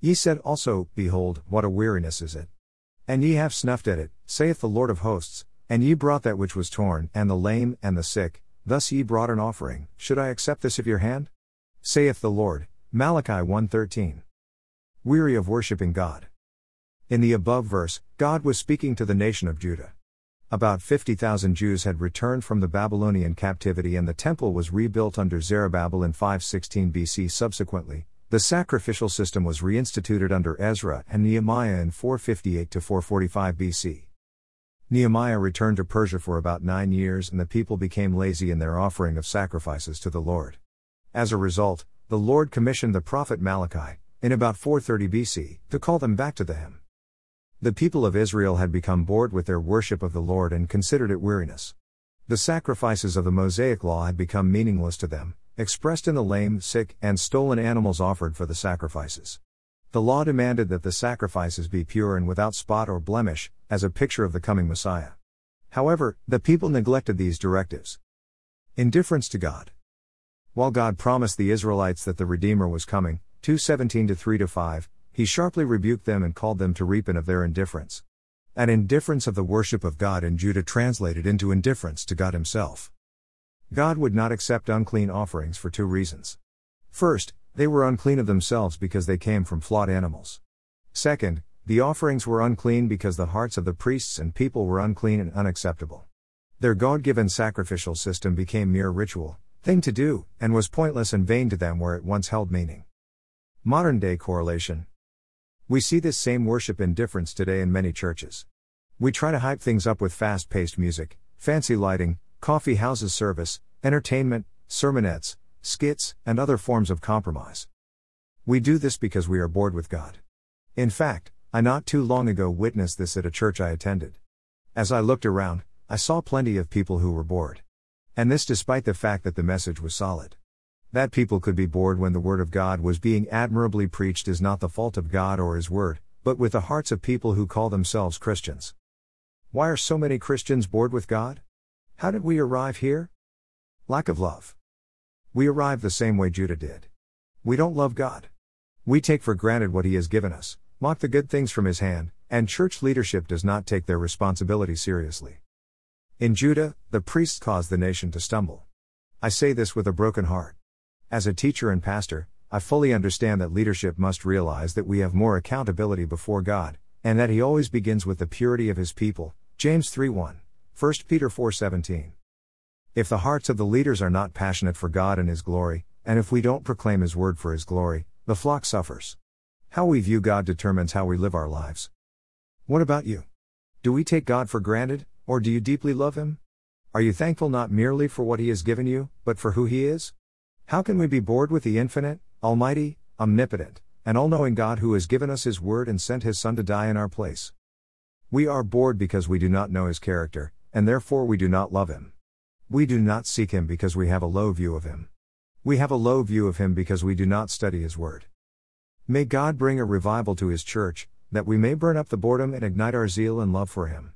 Ye said also, Behold, what a weariness is it! And ye have snuffed at it, saith the Lord of hosts, and ye brought that which was torn, and the lame, and the sick, thus ye brought an offering, should I accept this of your hand? Saith the Lord. Malachi 1:13. Weary of worshipping God. In the above verse, God was speaking to the nation of Judah. About 50,000 Jews had returned from the Babylonian captivity and the temple was rebuilt under Zerubbabel in 516 BC. Subsequently, the sacrificial system was reinstituted under Ezra and Nehemiah in 458 to 445 BC. Nehemiah returned to Persia for about nine years and the people became lazy in their offering of sacrifices to the Lord. As a result, the Lord commissioned the prophet Malachi, in about 430 BC, to call them back to the Him. The people of Israel had become bored with their worship of the Lord and considered it weariness. The sacrifices of the Mosaic Law had become meaningless to them, expressed in the lame, sick, and stolen animals offered for the sacrifices. The law demanded that the sacrifices be pure and without spot or blemish, as a picture of the coming Messiah. However, the people neglected these directives. Indifference to God. While God promised the Israelites that the Redeemer was coming, 217 3 5, he sharply rebuked them and called them to repent of their indifference. An indifference of the worship of God in Judah translated into indifference to God Himself. God would not accept unclean offerings for two reasons. First, they were unclean of themselves because they came from flawed animals. Second, the offerings were unclean because the hearts of the priests and people were unclean and unacceptable. Their God given sacrificial system became mere ritual, thing to do, and was pointless and vain to them where it once held meaning. Modern day correlation we see this same worship indifference today in many churches. We try to hype things up with fast paced music, fancy lighting, coffee houses service, entertainment, sermonettes, skits, and other forms of compromise. We do this because we are bored with God. In fact, I not too long ago witnessed this at a church I attended. As I looked around, I saw plenty of people who were bored. And this despite the fact that the message was solid. That people could be bored when the Word of God was being admirably preached is not the fault of God or His Word, but with the hearts of people who call themselves Christians. Why are so many Christians bored with God? How did we arrive here? Lack of love. We arrived the same way Judah did. We don't love God. We take for granted what He has given us, mock the good things from His hand, and church leadership does not take their responsibility seriously. In Judah, the priests caused the nation to stumble. I say this with a broken heart. As a teacher and pastor, I fully understand that leadership must realize that we have more accountability before God, and that He always begins with the purity of His people. James 3 1, 1 Peter 4:17. If the hearts of the leaders are not passionate for God and His glory, and if we don't proclaim His word for His glory, the flock suffers. How we view God determines how we live our lives. What about you? Do we take God for granted, or do you deeply love Him? Are you thankful not merely for what He has given you, but for who He is? How can we be bored with the infinite, almighty, omnipotent, and all knowing God who has given us His word and sent His Son to die in our place? We are bored because we do not know His character, and therefore we do not love Him. We do not seek Him because we have a low view of Him. We have a low view of Him because we do not study His word. May God bring a revival to His church, that we may burn up the boredom and ignite our zeal and love for Him.